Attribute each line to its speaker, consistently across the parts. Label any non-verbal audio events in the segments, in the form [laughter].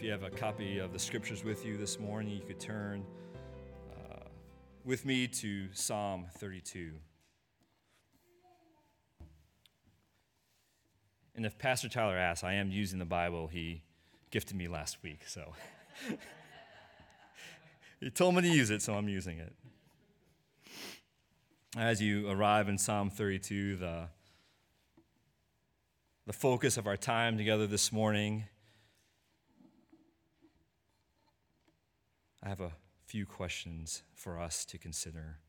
Speaker 1: If you have a copy of the scriptures with you this morning, you could turn uh, with me to Psalm 32. And if Pastor Tyler asks, I am using the Bible he gifted me last week, so [laughs] he told me to use it, so I'm using it. As you arrive in Psalm 32, the, the focus of our time together this morning I have a few questions for us to consider.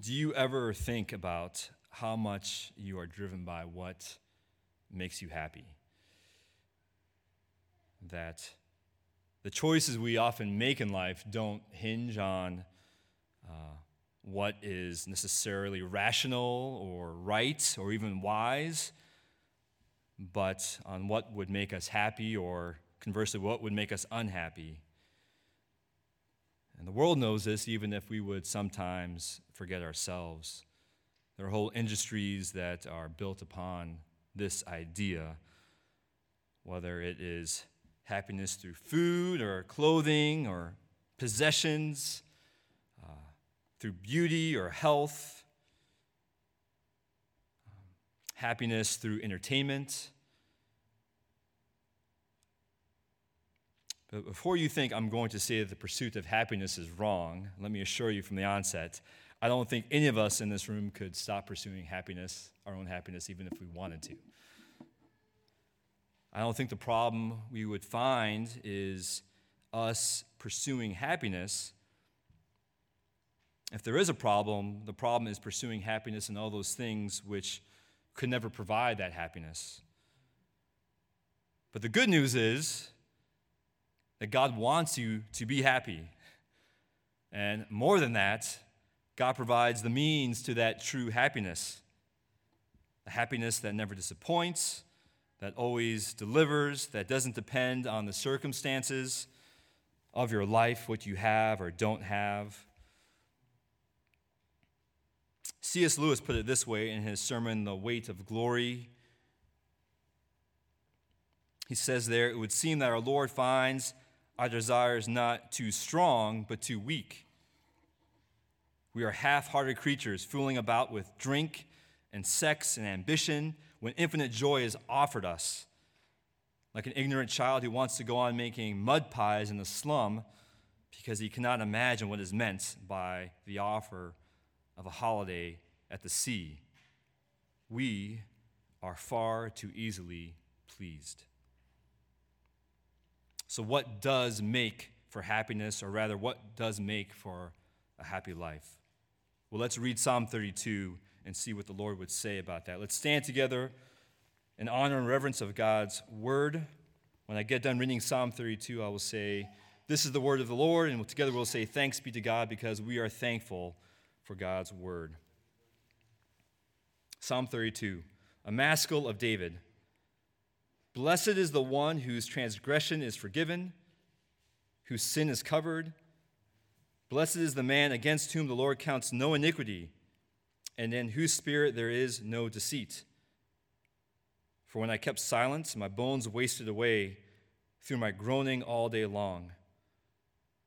Speaker 1: Do you ever think about how much you are driven by what makes you happy? That the choices we often make in life don't hinge on uh, what is necessarily rational or right or even wise but on what would make us happy or conversely, what would make us unhappy. And the world knows this, even if we would sometimes forget ourselves. There are whole industries that are built upon this idea, whether it is happiness through food or clothing or possessions, uh, through beauty or health happiness through entertainment. But before you think I'm going to say that the pursuit of happiness is wrong, let me assure you from the onset, I don't think any of us in this room could stop pursuing happiness, our own happiness, even if we wanted to. I don't think the problem we would find is us pursuing happiness. If there is a problem, the problem is pursuing happiness and all those things which could never provide that happiness. But the good news is that God wants you to be happy. And more than that, God provides the means to that true happiness a happiness that never disappoints, that always delivers, that doesn't depend on the circumstances of your life, what you have or don't have. C.S. Lewis put it this way in his sermon, The Weight of Glory. He says there, It would seem that our Lord finds our desires not too strong, but too weak. We are half hearted creatures fooling about with drink and sex and ambition when infinite joy is offered us. Like an ignorant child who wants to go on making mud pies in the slum because he cannot imagine what is meant by the offer of a holiday at the sea, we are far too easily pleased. So, what does make for happiness, or rather, what does make for a happy life? Well, let's read Psalm 32 and see what the Lord would say about that. Let's stand together in honor and reverence of God's word. When I get done reading Psalm 32, I will say, This is the word of the Lord, and together we'll say, Thanks be to God, because we are thankful for God's word. Psalm 32, a maskil of David. Blessed is the one whose transgression is forgiven, whose sin is covered. Blessed is the man against whom the Lord counts no iniquity, and in whose spirit there is no deceit. For when I kept silence, my bones wasted away through my groaning all day long.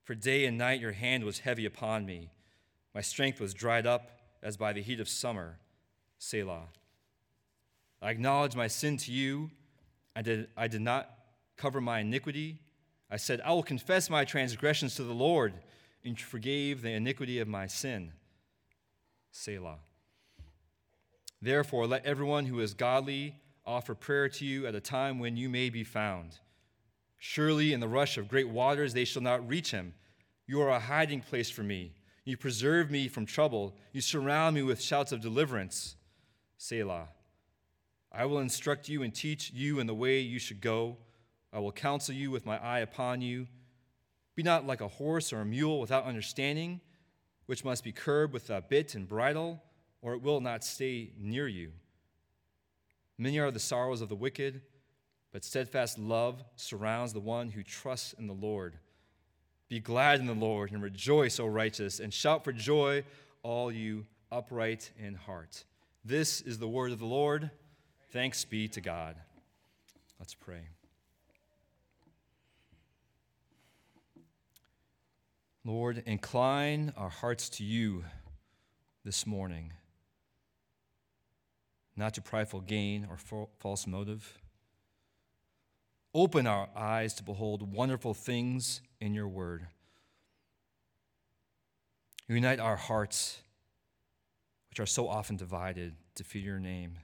Speaker 1: For day and night your hand was heavy upon me. My strength was dried up as by the heat of summer. Selah. I acknowledge my sin to you. I did, I did not cover my iniquity. I said, I will confess my transgressions to the Lord, and forgave the iniquity of my sin. Selah. Therefore, let everyone who is godly offer prayer to you at a time when you may be found. Surely, in the rush of great waters, they shall not reach him. You are a hiding place for me. You preserve me from trouble. You surround me with shouts of deliverance. Selah. I will instruct you and teach you in the way you should go. I will counsel you with my eye upon you. Be not like a horse or a mule without understanding, which must be curbed with a bit and bridle, or it will not stay near you. Many are the sorrows of the wicked, but steadfast love surrounds the one who trusts in the Lord. Be glad in the Lord and rejoice, O righteous, and shout for joy, all you upright in heart. This is the word of the Lord. Thanks be to God. Let's pray. Lord, incline our hearts to you this morning, not to prideful gain or false motive. Open our eyes to behold wonderful things in your word. Unite our hearts, which are so often divided, to fear your name.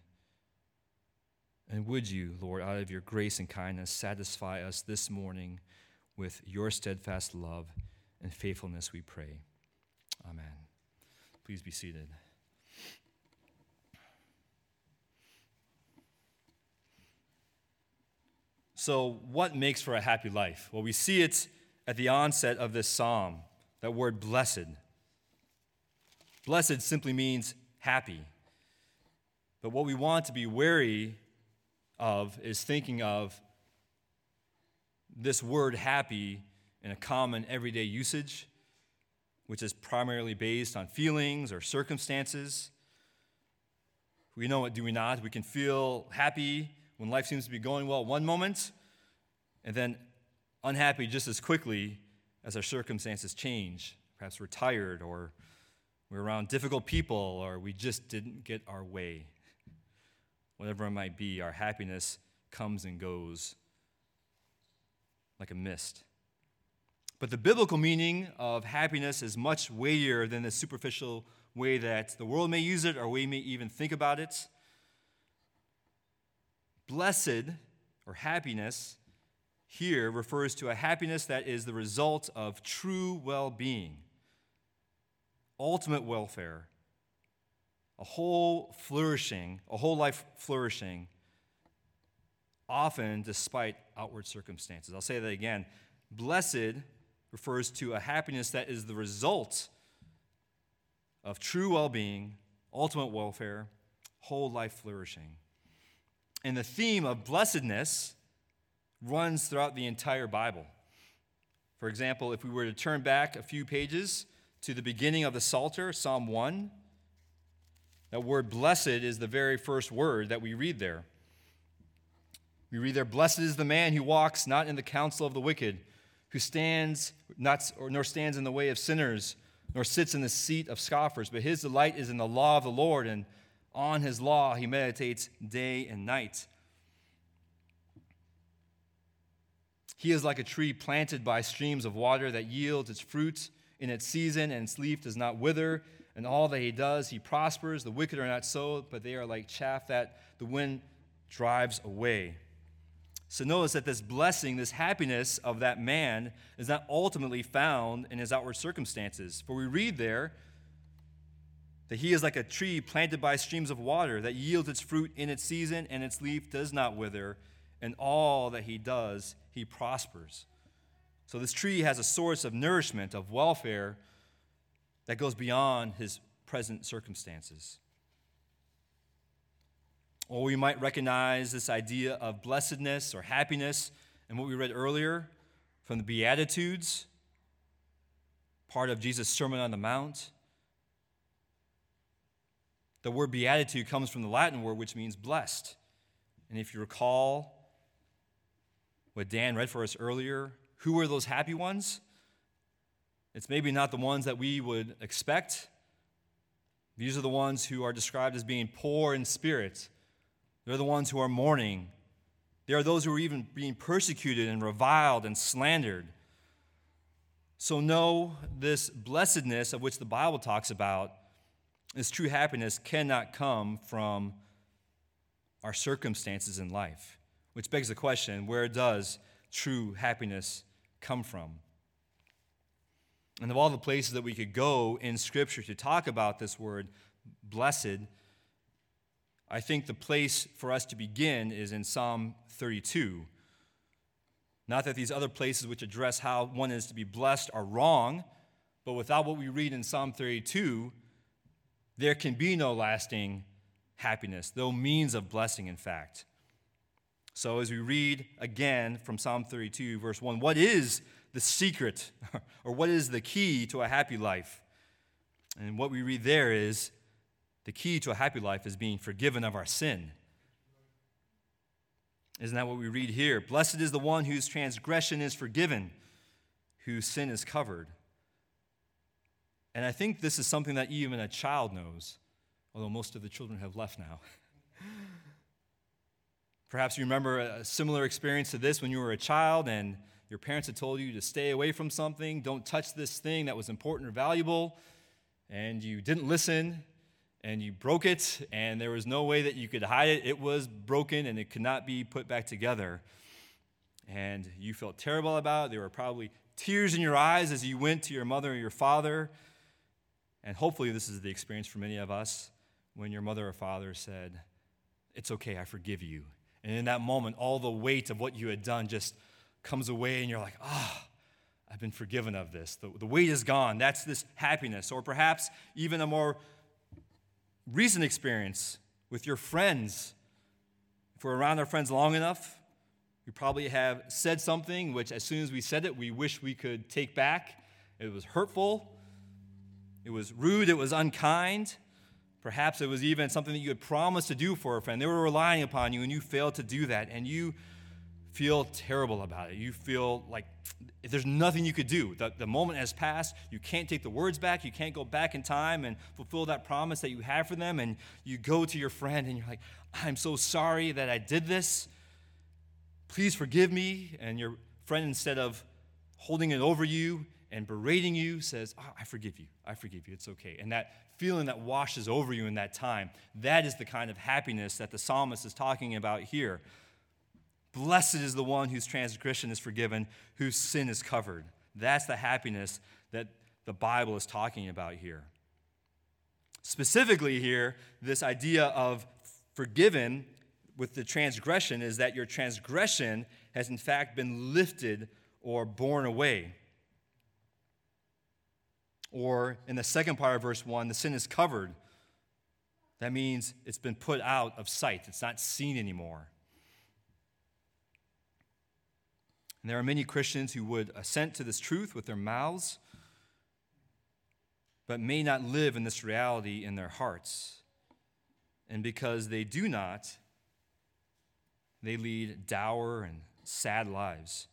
Speaker 1: And would you, Lord, out of your grace and kindness, satisfy us this morning with your steadfast love and faithfulness, we pray. Amen. Please be seated. So, what makes for a happy life? Well, we see it at the onset of this psalm, that word blessed. Blessed simply means happy. But what we want to be wary of is thinking of this word happy in a common everyday usage, which is primarily based on feelings or circumstances. We know it, do we not? We can feel happy when life seems to be going well one moment, and then unhappy just as quickly as our circumstances change. Perhaps we're tired, or we're around difficult people, or we just didn't get our way. Whatever it might be, our happiness comes and goes like a mist. But the biblical meaning of happiness is much weightier than the superficial way that the world may use it or we may even think about it. Blessed or happiness here refers to a happiness that is the result of true well being, ultimate welfare, a whole flourishing, a whole life flourishing, often despite outward circumstances. I'll say that again. Blessed refers to a happiness that is the result of true well being, ultimate welfare, whole life flourishing. And the theme of blessedness runs throughout the entire Bible. For example, if we were to turn back a few pages to the beginning of the Psalter, Psalm 1, that word blessed is the very first word that we read there. We read there, Blessed is the man who walks not in the counsel of the wicked, who stands not, or, nor stands in the way of sinners, nor sits in the seat of scoffers, but his delight is in the law of the Lord, and on his law he meditates day and night. He is like a tree planted by streams of water that yields its fruit in its season, and its leaf does not wither. And all that he does, he prospers. The wicked are not so, but they are like chaff that the wind drives away. So notice that this blessing, this happiness of that man, is not ultimately found in his outward circumstances. For we read there that he is like a tree planted by streams of water that yields its fruit in its season, and its leaf does not wither, and all that he does, he prospers. So this tree has a source of nourishment, of welfare that goes beyond his present circumstances. Or we might recognize this idea of blessedness or happiness and what we read earlier from the Beatitudes, part of Jesus' Sermon on the Mount. The word beatitude comes from the Latin word which means blessed. And if you recall what Dan read for us earlier, who were those happy ones? It's maybe not the ones that we would expect. These are the ones who are described as being poor in spirit. They're the ones who are mourning. There are those who are even being persecuted and reviled and slandered. So, know this blessedness of which the Bible talks about, this true happiness cannot come from our circumstances in life. Which begs the question where does true happiness come from? And of all the places that we could go in Scripture to talk about this word, blessed, I think the place for us to begin is in Psalm 32. Not that these other places which address how one is to be blessed are wrong, but without what we read in Psalm 32, there can be no lasting happiness, no means of blessing, in fact. So, as we read again from Psalm 32, verse 1, what is the secret [laughs] or what is the key to a happy life? And what we read there is the key to a happy life is being forgiven of our sin. Isn't that what we read here? Blessed is the one whose transgression is forgiven, whose sin is covered. And I think this is something that even a child knows, although most of the children have left now. [laughs] Perhaps you remember a similar experience to this when you were a child and your parents had told you to stay away from something, don't touch this thing that was important or valuable, and you didn't listen and you broke it, and there was no way that you could hide it. It was broken and it could not be put back together. And you felt terrible about it. There were probably tears in your eyes as you went to your mother or your father and hopefully, this is the experience for many of us when your mother or father said, It's okay, I forgive you. And in that moment, all the weight of what you had done just comes away, and you're like, Ah, oh, I've been forgiven of this. The, the weight is gone. That's this happiness. Or perhaps even a more recent experience with your friends. If we're around our friends long enough, we probably have said something which, as soon as we said it, we wish we could take back. It was hurtful, it was rude, it was unkind. Perhaps it was even something that you had promised to do for a friend. They were relying upon you and you failed to do that. And you feel terrible about it. You feel like there's nothing you could do. The, the moment has passed. You can't take the words back. You can't go back in time and fulfill that promise that you have for them. And you go to your friend and you're like, I'm so sorry that I did this. Please forgive me. And your friend, instead of holding it over you, and berating you says, oh, I forgive you. I forgive you. It's okay. And that feeling that washes over you in that time, that is the kind of happiness that the psalmist is talking about here. Blessed is the one whose transgression is forgiven, whose sin is covered. That's the happiness that the Bible is talking about here. Specifically, here, this idea of forgiven with the transgression is that your transgression has in fact been lifted or borne away. Or in the second part of verse 1, the sin is covered. That means it's been put out of sight, it's not seen anymore. And there are many Christians who would assent to this truth with their mouths, but may not live in this reality in their hearts. And because they do not, they lead dour and sad lives.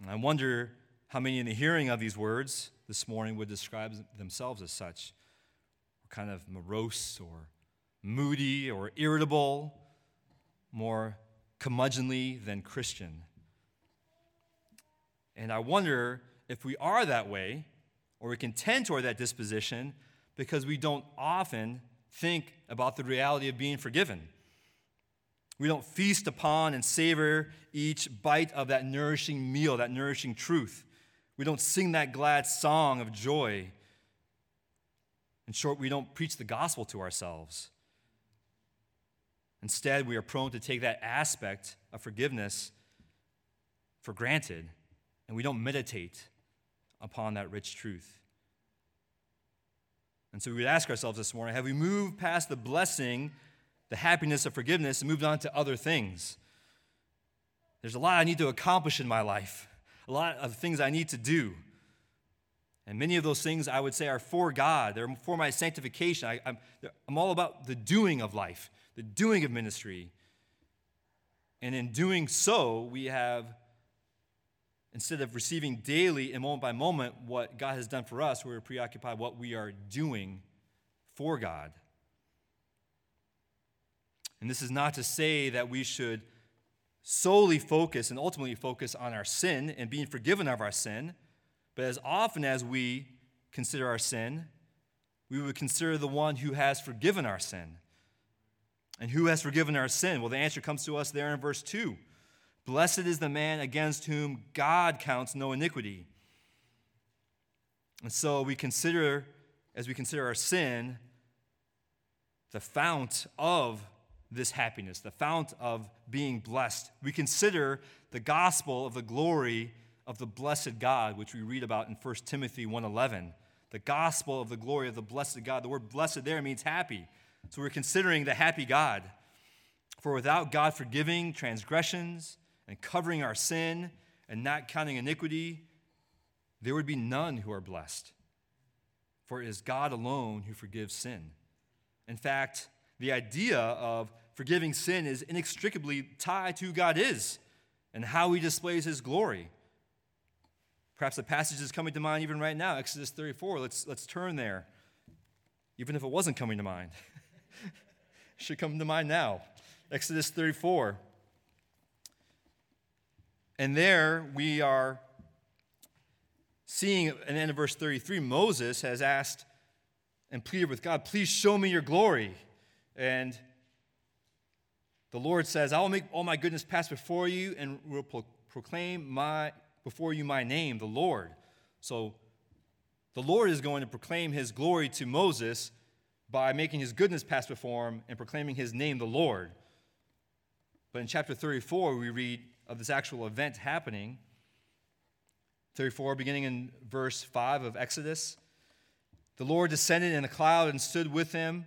Speaker 1: And I wonder how many in the hearing of these words this morning would describe themselves as such kind of morose or moody or irritable, more curmudgeonly than Christian. And I wonder if we are that way, or we can tend toward that disposition because we don't often think about the reality of being forgiven. We don't feast upon and savor each bite of that nourishing meal, that nourishing truth. We don't sing that glad song of joy. In short, we don't preach the gospel to ourselves. Instead, we are prone to take that aspect of forgiveness for granted, and we don't meditate upon that rich truth. And so we would ask ourselves this morning have we moved past the blessing, the happiness of forgiveness, and moved on to other things? There's a lot I need to accomplish in my life a lot of things I need to do. And many of those things I would say are for God, they're for my sanctification. I, am I'm, I'm all about the doing of life, the doing of ministry. And in doing so, we have, instead of receiving daily and moment by moment what God has done for us, we're preoccupied what we are doing for God. And this is not to say that we should solely focus and ultimately focus on our sin and being forgiven of our sin, but as often as we consider our sin, we would consider the one who has forgiven our sin. And who has forgiven our sin? Well, the answer comes to us there in verse 2. Blessed is the man against whom God counts no iniquity. And so we consider, as we consider our sin, the fount of this happiness, the fount of being blessed. We consider the gospel of the glory of the blessed God, which we read about in 1 Timothy 1:11. The gospel of the glory of the blessed God. The word blessed there means happy. So we're considering the happy God. For without God forgiving transgressions and covering our sin and not counting iniquity, there would be none who are blessed. For it is God alone who forgives sin. In fact, the idea of forgiving sin is inextricably tied to who God is and how he displays his glory. Perhaps the passage is coming to mind even right now, Exodus 34. Let's, let's turn there, even if it wasn't coming to mind. [laughs] should come to mind now. Exodus 34. And there we are seeing, the end of verse 33, Moses has asked and pleaded with God, Please show me your glory. And the Lord says, I will make all my goodness pass before you and will pro- proclaim my, before you my name, the Lord. So the Lord is going to proclaim his glory to Moses by making his goodness pass before him and proclaiming his name, the Lord. But in chapter 34, we read of this actual event happening. 34, beginning in verse 5 of Exodus. The Lord descended in a cloud and stood with him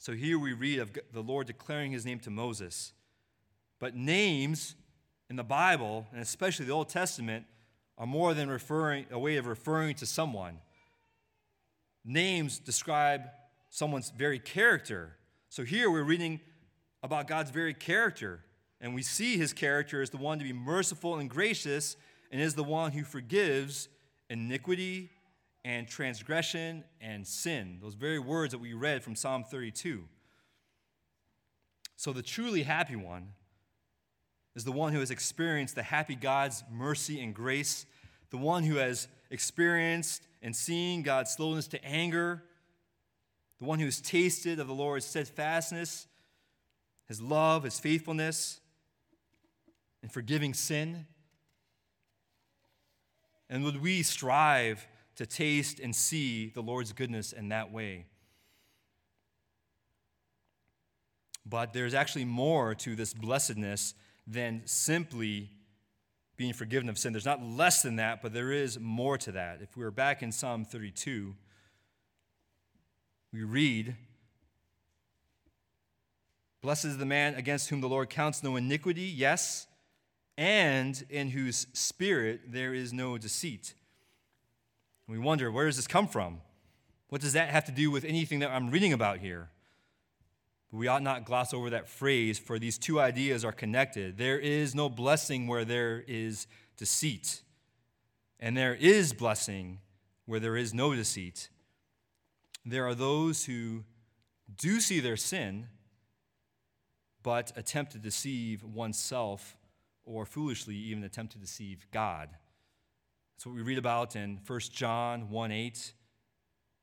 Speaker 1: So here we read of the Lord declaring his name to Moses. But names in the Bible, and especially the Old Testament, are more than referring, a way of referring to someone. Names describe someone's very character. So here we're reading about God's very character, and we see his character as the one to be merciful and gracious, and is the one who forgives iniquity and transgression and sin. Those very words that we read from Psalm 32. So the truly happy one is the one who has experienced the happy God's mercy and grace, the one who has experienced and seen God's slowness to anger, the one who has tasted of the Lord's steadfastness, his love, his faithfulness, and forgiving sin. And would we strive to taste and see the Lord's goodness in that way? But there's actually more to this blessedness than simply being forgiven of sin. There's not less than that, but there is more to that. If we were back in Psalm 32, we read, Blessed is the man against whom the Lord counts no iniquity, yes, and in whose spirit there is no deceit. We wonder, where does this come from? What does that have to do with anything that I'm reading about here? we ought not gloss over that phrase, for these two ideas are connected. There is no blessing where there is deceit, and there is blessing where there is no deceit. There are those who do see their sin, but attempt to deceive oneself, or foolishly even attempt to deceive God. That's what we read about in 1 John 1 8.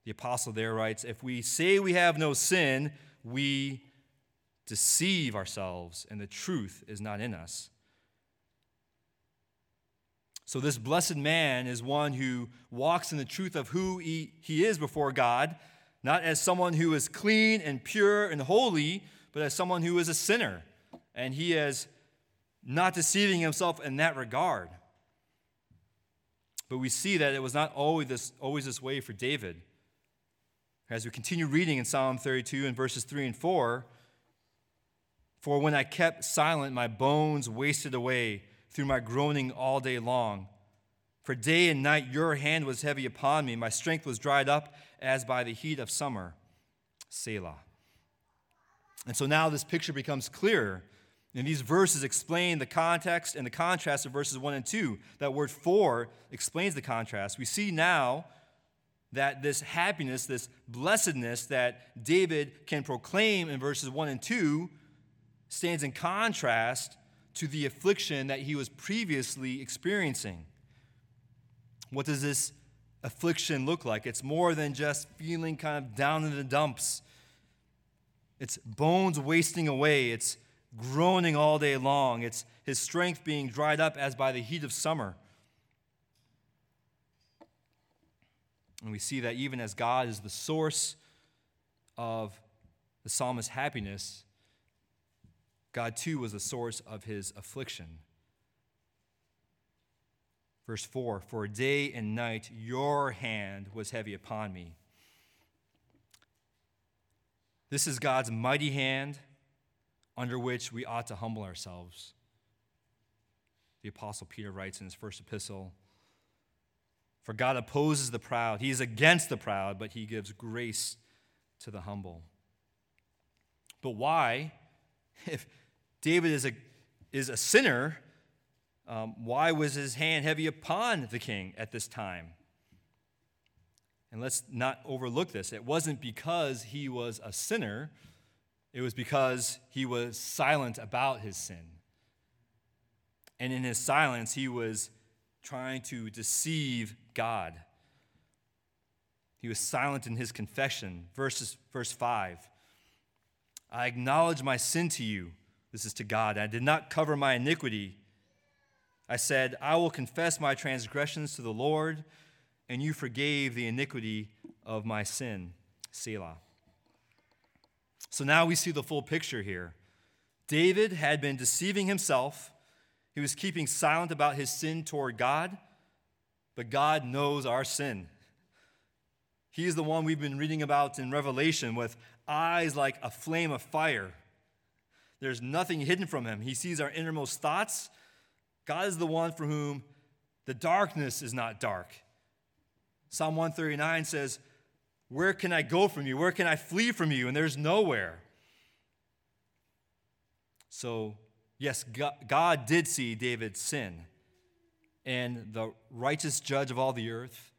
Speaker 1: The apostle there writes, If we say we have no sin, we deceive ourselves and the truth is not in us. So, this blessed man is one who walks in the truth of who he, he is before God, not as someone who is clean and pure and holy, but as someone who is a sinner. And he is not deceiving himself in that regard. But we see that it was not always this, always this way for David. As we continue reading in Psalm 32 and verses 3 and 4, For when I kept silent, my bones wasted away through my groaning all day long. For day and night your hand was heavy upon me, my strength was dried up as by the heat of summer. Selah. And so now this picture becomes clearer. And these verses explain the context and the contrast of verses 1 and 2. That word for explains the contrast. We see now that this happiness, this blessedness that David can proclaim in verses 1 and 2 stands in contrast to the affliction that he was previously experiencing. What does this affliction look like? It's more than just feeling kind of down in the dumps. It's bones wasting away. It's groaning all day long. It's his strength being dried up as by the heat of summer. And we see that even as God is the source of the psalmist's happiness, God too was the source of his affliction. Verse 4 For day and night your hand was heavy upon me. This is God's mighty hand under which we ought to humble ourselves. The Apostle Peter writes in his first epistle For God opposes the proud, He is against the proud, but He gives grace to the humble. But why, [laughs] if David is a, is a sinner, um, why was his hand heavy upon the king at this time? And let's not overlook this. It wasn't because he was a sinner, it was because he was silent about his sin. And in his silence, he was trying to deceive God. He was silent in his confession. Verses, verse 5 I acknowledge my sin to you this is to God. I did not cover my iniquity. I said, I will confess my transgressions to the Lord, and you forgave the iniquity of my sin. Selah. So now we see the full picture here. David had been deceiving himself, he was keeping silent about his sin toward God, but God knows our sin. He is the one we've been reading about in Revelation with eyes like a flame of fire. There's nothing hidden from him. He sees our innermost thoughts. God is the one for whom the darkness is not dark. Psalm 139 says, Where can I go from you? Where can I flee from you? And there's nowhere. So, yes, God did see David's sin. And the righteous judge of all the earth,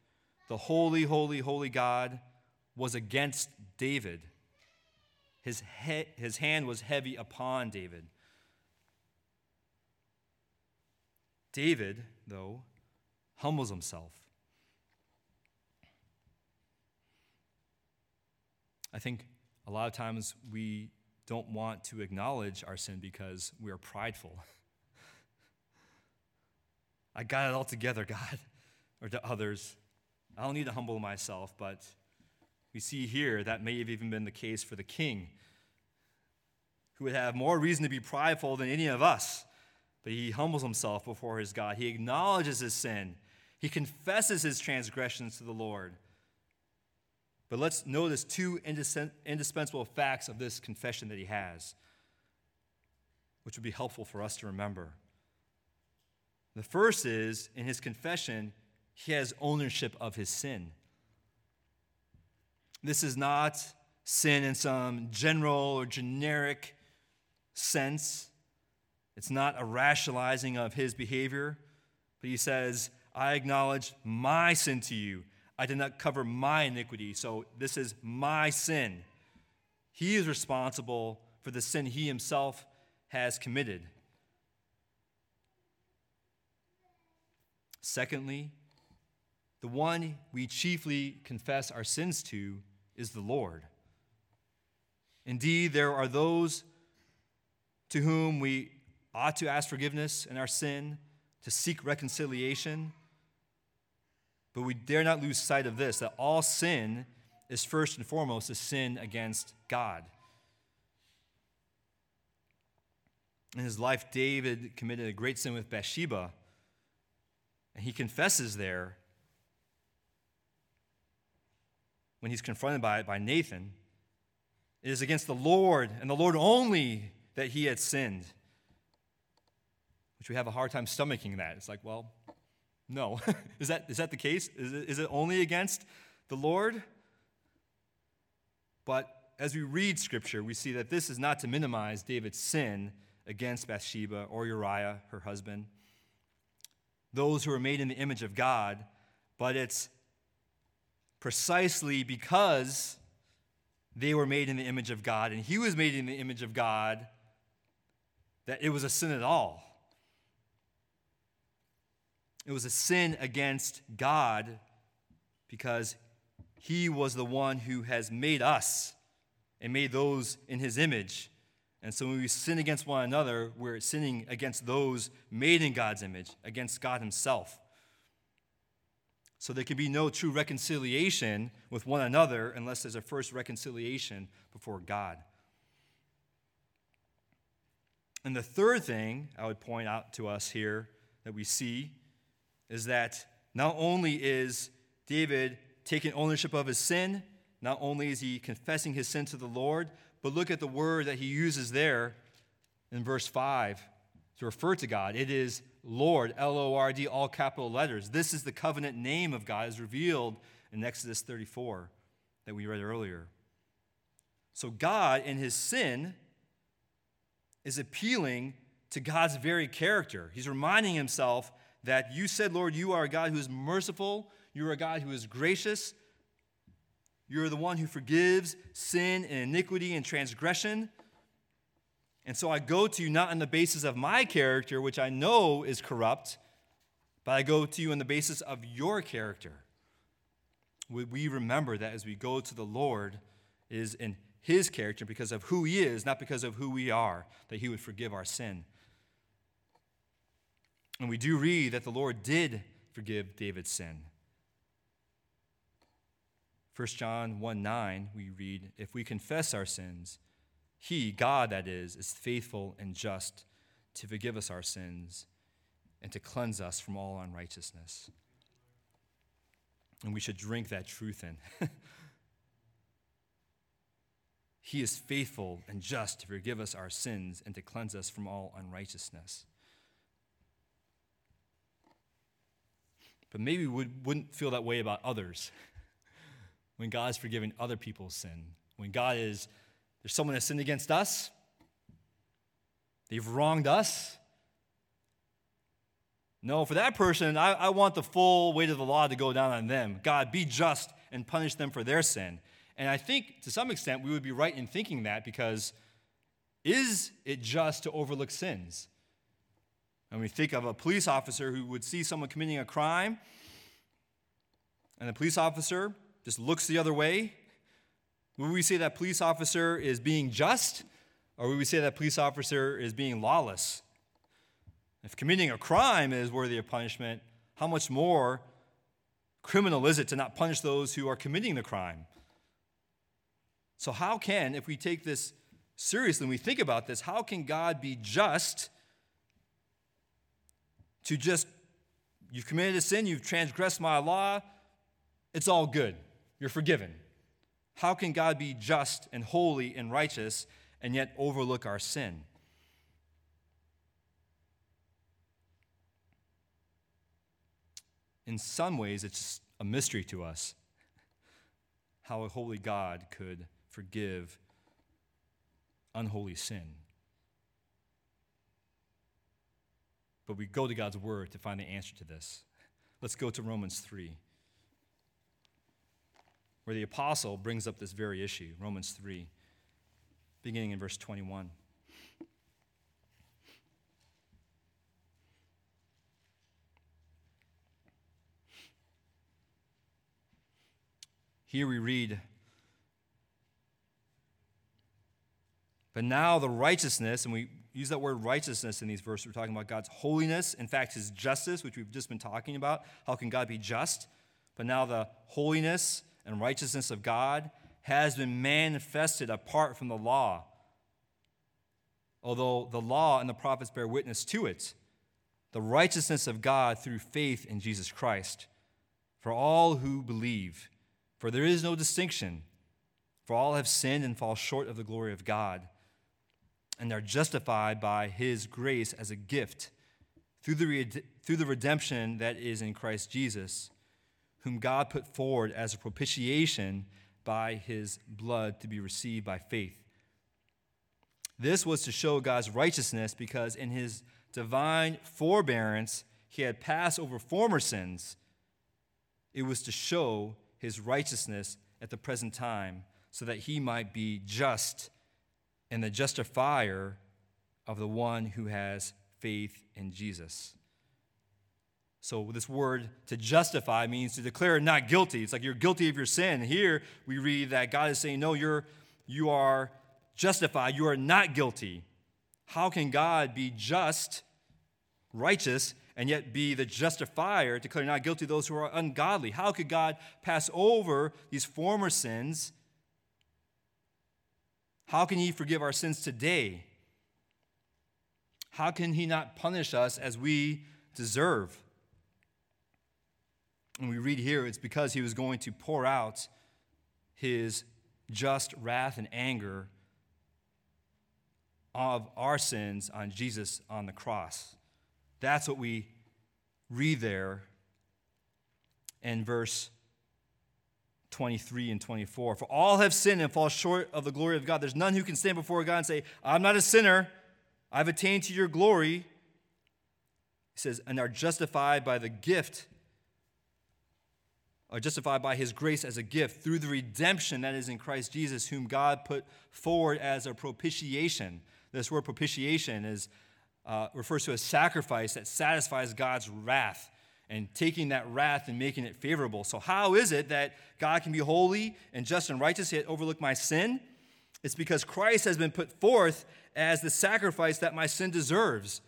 Speaker 1: the holy, holy, holy God, was against David. His, he- his hand was heavy upon David. David, though, humbles himself. I think a lot of times we don't want to acknowledge our sin because we are prideful. [laughs] I got it all together, God, or to others. I don't need to humble myself, but we see here that may have even been the case for the king, who would have more reason to be prideful than any of us. But he humbles himself before his God. He acknowledges his sin. He confesses his transgressions to the Lord. But let's notice two indispensable facts of this confession that he has, which would be helpful for us to remember. The first is in his confession, he has ownership of his sin. This is not sin in some general or generic sense. It's not a rationalizing of his behavior, but he says, I acknowledge my sin to you. I did not cover my iniquity, so this is my sin. He is responsible for the sin he himself has committed. Secondly, the one we chiefly confess our sins to is the Lord. Indeed, there are those to whom we ought to ask forgiveness in our sin, to seek reconciliation. But we dare not lose sight of this that all sin is first and foremost a sin against God. In his life, David committed a great sin with Bathsheba, and he confesses there when he's confronted by, it by Nathan. It is against the Lord and the Lord only that he had sinned. Which we have a hard time stomaching that. It's like, well, no. [laughs] is, that, is that the case? Is it, is it only against the Lord? But as we read Scripture, we see that this is not to minimize David's sin against Bathsheba or Uriah, her husband, those who are made in the image of God, but it's precisely because they were made in the image of God and he was made in the image of God that it was a sin at all. It was a sin against God because he was the one who has made us and made those in his image. And so when we sin against one another, we're sinning against those made in God's image, against God himself. So there can be no true reconciliation with one another unless there's a first reconciliation before God. And the third thing I would point out to us here that we see is that not only is David taking ownership of his sin, not only is he confessing his sin to the Lord, but look at the word that he uses there in verse 5 to refer to God. It is Lord, L O R D, all capital letters. This is the covenant name of God as revealed in Exodus 34 that we read earlier. So God, in his sin, is appealing to God's very character. He's reminding himself that you said, Lord, you are a God who is merciful, you are a God who is gracious, you're the one who forgives sin and iniquity and transgression. And so I go to you not on the basis of my character, which I know is corrupt, but I go to you on the basis of your character. We remember that as we go to the Lord is in his character because of who he is, not because of who we are, that he would forgive our sin. And we do read that the Lord did forgive David's sin. 1 John 1 9, we read, If we confess our sins, he, God that is, is faithful and just to forgive us our sins and to cleanse us from all unrighteousness. And we should drink that truth in. [laughs] he is faithful and just to forgive us our sins and to cleanse us from all unrighteousness. But maybe we wouldn't feel that way about others when God is forgiving other people's sin. When God is there's someone that sinned against us, they've wronged us. No, for that person, I, I want the full weight of the law to go down on them. God, be just and punish them for their sin. And I think to some extent we would be right in thinking that because is it just to overlook sins? And we think of a police officer who would see someone committing a crime, and the police officer just looks the other way would we say that police officer is being just, or would we say that police officer is being lawless? If committing a crime is worthy of punishment, how much more criminal is it to not punish those who are committing the crime? So, how can, if we take this seriously and we think about this, how can God be just to just, you've committed a sin, you've transgressed my law, it's all good, you're forgiven? How can God be just and holy and righteous and yet overlook our sin? In some ways, it's a mystery to us how a holy God could forgive unholy sin. But we go to God's word to find the answer to this. Let's go to Romans 3 where the apostle brings up this very issue, Romans 3, beginning in verse 21. Here we read, But now the righteousness, and we use that word righteousness in these verses, we're talking about God's holiness, in fact, his justice, which we've just been talking about. How can God be just? But now the holiness and righteousness of God has been manifested apart from the law, although the law and the prophets bear witness to it. The righteousness of God through faith in Jesus Christ for all who believe. For there is no distinction, for all have sinned and fall short of the glory of God, and are justified by his grace as a gift through the, through the redemption that is in Christ Jesus, whom God put forward as a propitiation by his blood to be received by faith. This was to show God's righteousness because in his divine forbearance he had passed over former sins. It was to show his righteousness at the present time so that he might be just and the justifier of the one who has faith in Jesus. So, this word to justify means to declare not guilty. It's like you're guilty of your sin. Here we read that God is saying, No, you're, you are justified. You are not guilty. How can God be just, righteous, and yet be the justifier, declare not guilty those who are ungodly? How could God pass over these former sins? How can He forgive our sins today? How can He not punish us as we deserve? And we read here, it's because He was going to pour out His just wrath and anger of our sins on Jesus on the cross. That's what we read there in verse 23 and 24. For all have sinned and fall short of the glory of God. There's none who can stand before God and say, I'm not a sinner. I've attained to your glory. He says, and are justified by the gift, are justified by his grace as a gift through the redemption that is in Christ Jesus, whom God put forward as a propitiation. This word propitiation is, uh, refers to a sacrifice that satisfies God's wrath and taking that wrath and making it favorable. So, how is it that God can be holy and just and righteous yet overlook my sin? It's because Christ has been put forth as the sacrifice that my sin deserves.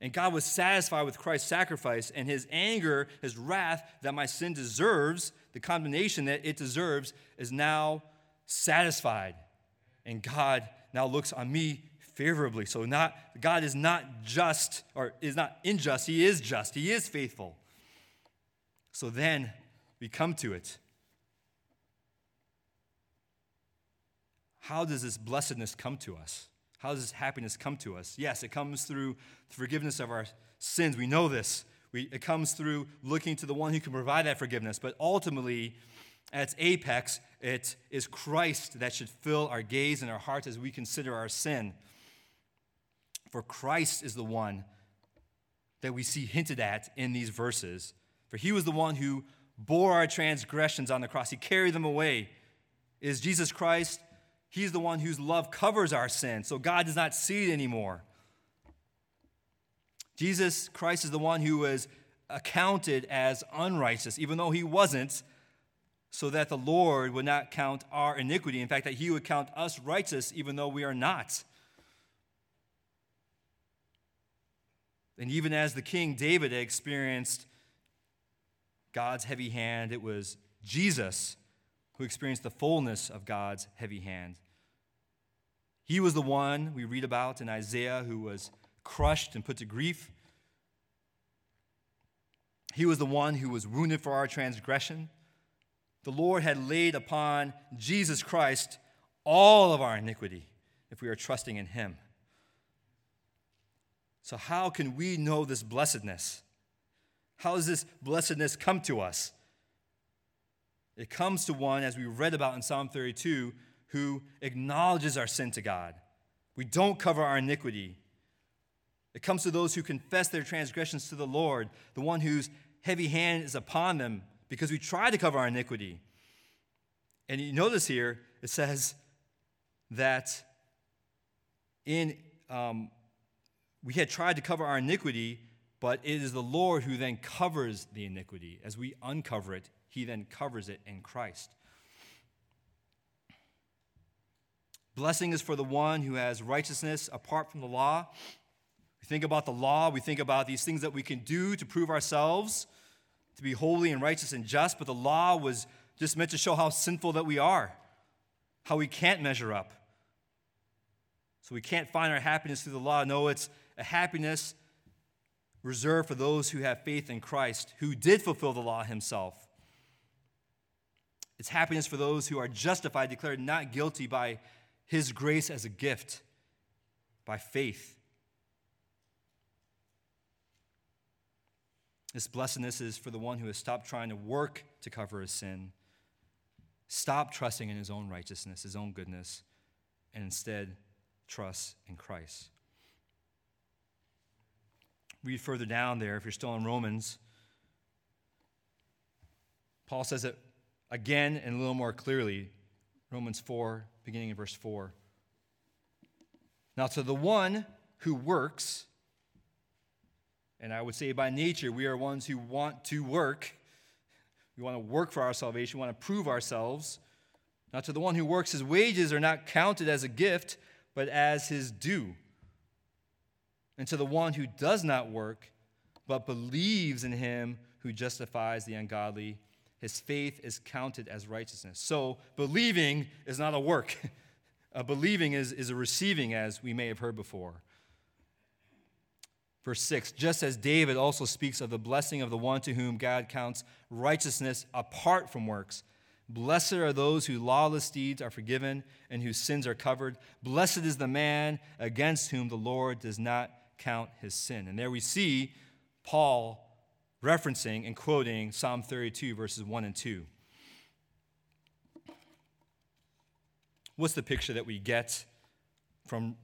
Speaker 1: And God was satisfied with Christ's sacrifice, and his anger, his wrath that my sin deserves, the condemnation that it deserves, is now satisfied. And God now looks on me favorably. So not God is not just or is not unjust, he is just. He is faithful. So then we come to it. How does this blessedness come to us? How does this happiness come to us? Yes, it comes through the forgiveness of our sins. We know this. We, it comes through looking to the one who can provide that forgiveness. But ultimately, at its apex, it is Christ that should fill our gaze and our hearts as we consider our sin. For Christ is the one that we see hinted at in these verses. For he was the one who bore our transgressions on the cross, he carried them away. Is Jesus Christ? He's the one whose love covers our sin, so God does not see it anymore. Jesus Christ is the one who was accounted as unrighteous, even though he wasn't, so that the Lord would not count our iniquity. In fact, that he would count us righteous, even though we are not. And even as the king David experienced God's heavy hand, it was Jesus who experienced the fullness of God's heavy hand. He was the one we read about in Isaiah who was crushed and put to grief. He was the one who was wounded for our transgression. The Lord had laid upon Jesus Christ all of our iniquity if we are trusting in Him. So, how can we know this blessedness? How does this blessedness come to us? It comes to one, as we read about in Psalm 32, who acknowledges our sin to God. We don't cover our iniquity. It comes to those who confess their transgressions to the Lord, the one whose heavy hand is upon them because we try to cover our iniquity. And you notice here, it says that in um, we had tried to cover our iniquity, but it is the Lord who then covers the iniquity. As we uncover it, he then covers it in Christ. Blessing is for the one who has righteousness apart from the law. We think about the law, we think about these things that we can do to prove ourselves to be holy and righteous and just, but the law was just meant to show how sinful that we are, how we can't measure up. So we can't find our happiness through the law. No, it's a happiness reserved for those who have faith in Christ, who did fulfill the law himself. It's happiness for those who are justified, declared not guilty by his grace as a gift. by faith. This blessedness is for the one who has stopped trying to work to cover his sin, stop trusting in his own righteousness, his own goodness, and instead trusts in Christ. Read further down there, if you're still in Romans, Paul says it again and a little more clearly. Romans 4, beginning in verse 4. Now, to the one who works, and I would say by nature, we are ones who want to work. We want to work for our salvation, we want to prove ourselves. Now, to the one who works, his wages are not counted as a gift, but as his due. And to the one who does not work, but believes in him who justifies the ungodly, his faith is counted as righteousness. So, believing is not a work. [laughs] a believing is, is a receiving, as we may have heard before. Verse 6 Just as David also speaks of the blessing of the one to whom God counts righteousness apart from works. Blessed are those whose lawless deeds are forgiven and whose sins are covered. Blessed is the man against whom the Lord does not count his sin. And there we see Paul referencing and quoting Psalm 32, verses 1 and 2. What's the picture that we get from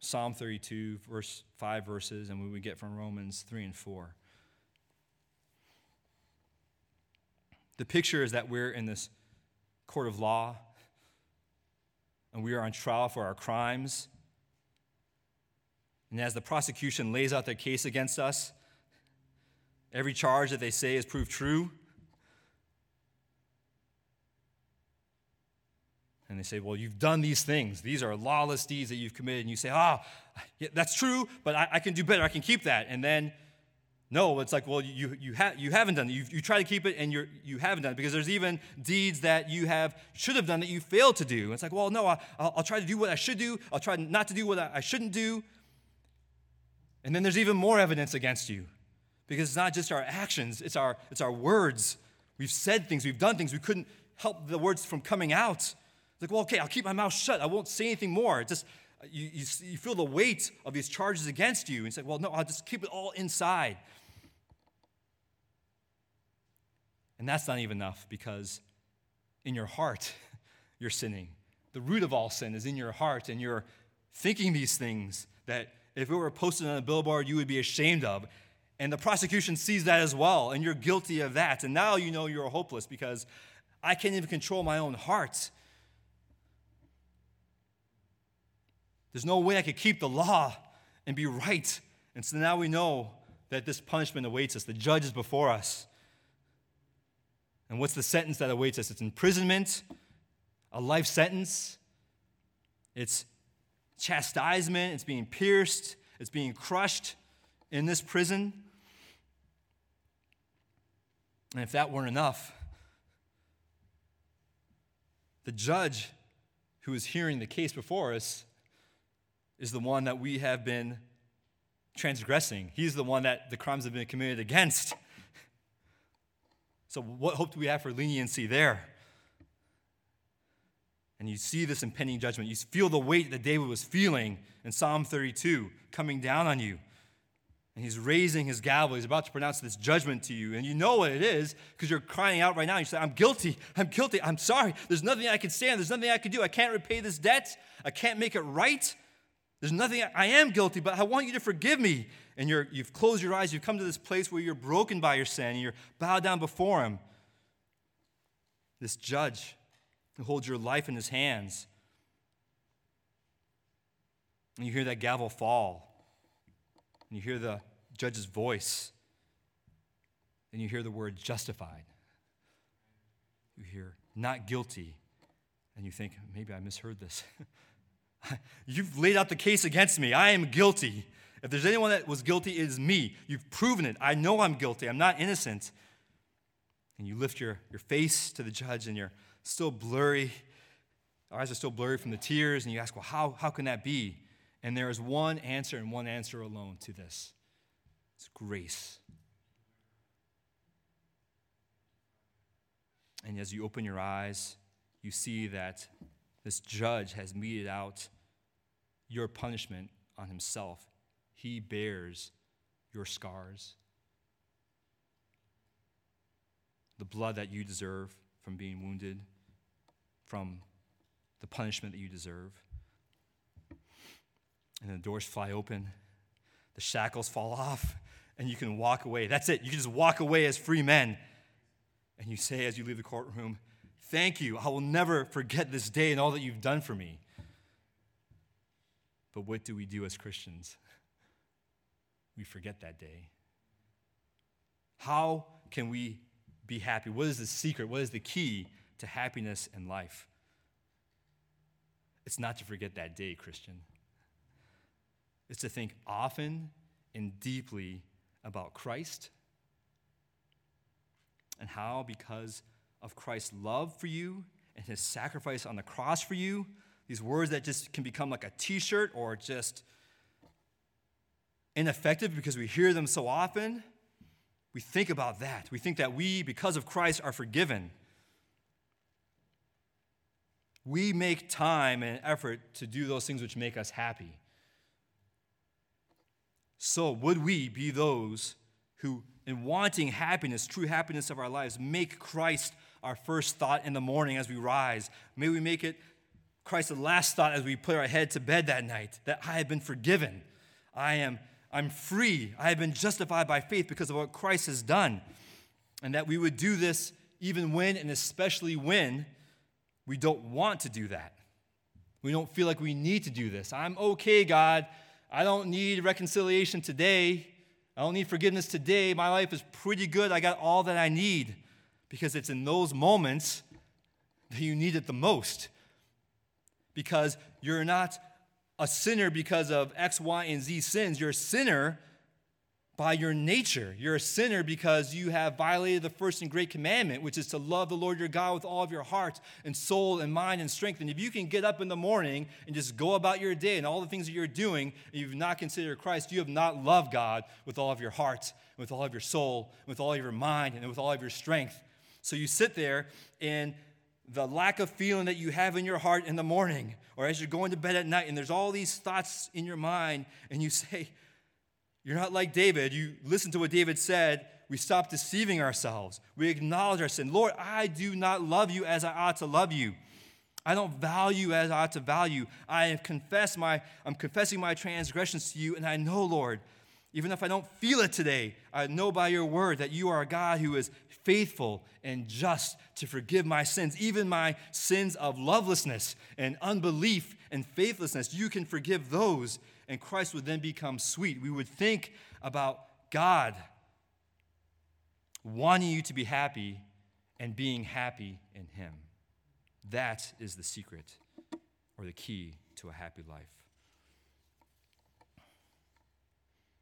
Speaker 1: Psalm 32, verse 5 verses, and what we get from Romans 3 and 4? The picture is that we're in this court of law and we are on trial for our crimes. And as the prosecution lays out their case against us, Every charge that they say is proved true. And they say, Well, you've done these things. These are lawless deeds that you've committed. And you say, Ah, oh, yeah, that's true, but I, I, can do better. I can keep that. And then, no, it's like, Well, you, you, ha- you haven't done it. You, you try to keep it and you're, you haven't done it because there's even deeds that you have should have done that you failed to do. It's like, Well, no, I, will I'll try to do what I should do. I'll try not to do what I, I shouldn't do. And then there's even more evidence against you. Because it's not just our actions, it's our, it's our words. We've said things, we've done things, we couldn't help the words from coming out. It's like, well, okay, I'll keep my mouth shut. I won't say anything more. It's just, uh, you, you, you feel the weight of these charges against you. And like, well, no, I'll just keep it all inside. And that's not even enough because in your heart, [laughs] you're sinning. The root of all sin is in your heart, and you're thinking these things that if it were posted on a billboard, you would be ashamed of. And the prosecution sees that as well, and you're guilty of that. And now you know you're hopeless because I can't even control my own heart. There's no way I could keep the law and be right. And so now we know that this punishment awaits us. The judge is before us. And what's the sentence that awaits us? It's imprisonment, a life sentence, it's chastisement, it's being pierced, it's being crushed in this prison. And if that weren't enough, the judge who is hearing the case before us is the one that we have been transgressing. He's the one that the crimes have been committed against. So, what hope do we have for leniency there? And you see this impending judgment. You feel the weight that David was feeling in Psalm 32 coming down on you. And he's raising his gavel. He's about to pronounce this judgment to you. And you know what it is because you're crying out right now. You say, I'm guilty. I'm guilty. I'm sorry. There's nothing I can stand. There's nothing I can do. I can't repay this debt. I can't make it right. There's nothing. I am guilty, but I want you to forgive me. And you're, you've closed your eyes. You've come to this place where you're broken by your sin. And you're bowed down before him. This judge who holds your life in his hands. And you hear that gavel fall. And you hear the judge's voice. And you hear the word justified. You hear not guilty. And you think, maybe I misheard this. [laughs] You've laid out the case against me. I am guilty. If there's anyone that was guilty, it is me. You've proven it. I know I'm guilty. I'm not innocent. And you lift your, your face to the judge and you're still blurry. Our eyes are still blurry from the tears. And you ask, well, how, how can that be? And there is one answer and one answer alone to this it's grace. And as you open your eyes, you see that this judge has meted out your punishment on himself. He bears your scars. The blood that you deserve from being wounded, from the punishment that you deserve. And the doors fly open, the shackles fall off, and you can walk away. That's it. You can just walk away as free men. And you say as you leave the courtroom, Thank you. I will never forget this day and all that you've done for me. But what do we do as Christians? We forget that day. How can we be happy? What is the secret? What is the key to happiness in life? It's not to forget that day, Christian. It's to think often and deeply about Christ and how, because of Christ's love for you and his sacrifice on the cross for you, these words that just can become like a t shirt or just ineffective because we hear them so often, we think about that. We think that we, because of Christ, are forgiven. We make time and effort to do those things which make us happy. So, would we be those who, in wanting happiness, true happiness of our lives, make Christ our first thought in the morning as we rise? May we make it Christ the last thought as we put our head to bed that night that I have been forgiven. I am I'm free. I have been justified by faith because of what Christ has done. And that we would do this even when and especially when we don't want to do that. We don't feel like we need to do this. I'm okay, God. I don't need reconciliation today. I don't need forgiveness today. My life is pretty good. I got all that I need. Because it's in those moments that you need it the most. Because you're not a sinner because of X, Y, and Z sins. You're a sinner by your nature. You're a sinner because you have violated the first and great commandment, which is to love the Lord your God with all of your heart and soul and mind and strength. And if you can get up in the morning and just go about your day and all the things that you're doing, and you've not considered Christ, you have not loved God with all of your heart, with all of your soul, with all of your mind, and with all of your strength. So you sit there and the lack of feeling that you have in your heart in the morning or as you're going to bed at night and there's all these thoughts in your mind and you [laughs] say, You're not like David. You listen to what David said. We stop deceiving ourselves. We acknowledge our sin. Lord, I do not love you as I ought to love you. I don't value as I ought to value. I have confessed my, I'm confessing my transgressions to you, and I know, Lord, even if I don't feel it today, I know by your word that you are a God who is faithful and just to forgive my sins, even my sins of lovelessness and unbelief and faithlessness. You can forgive those, and Christ would then become sweet. We would think about God wanting you to be happy and being happy in Him. That is the secret or the key to a happy life.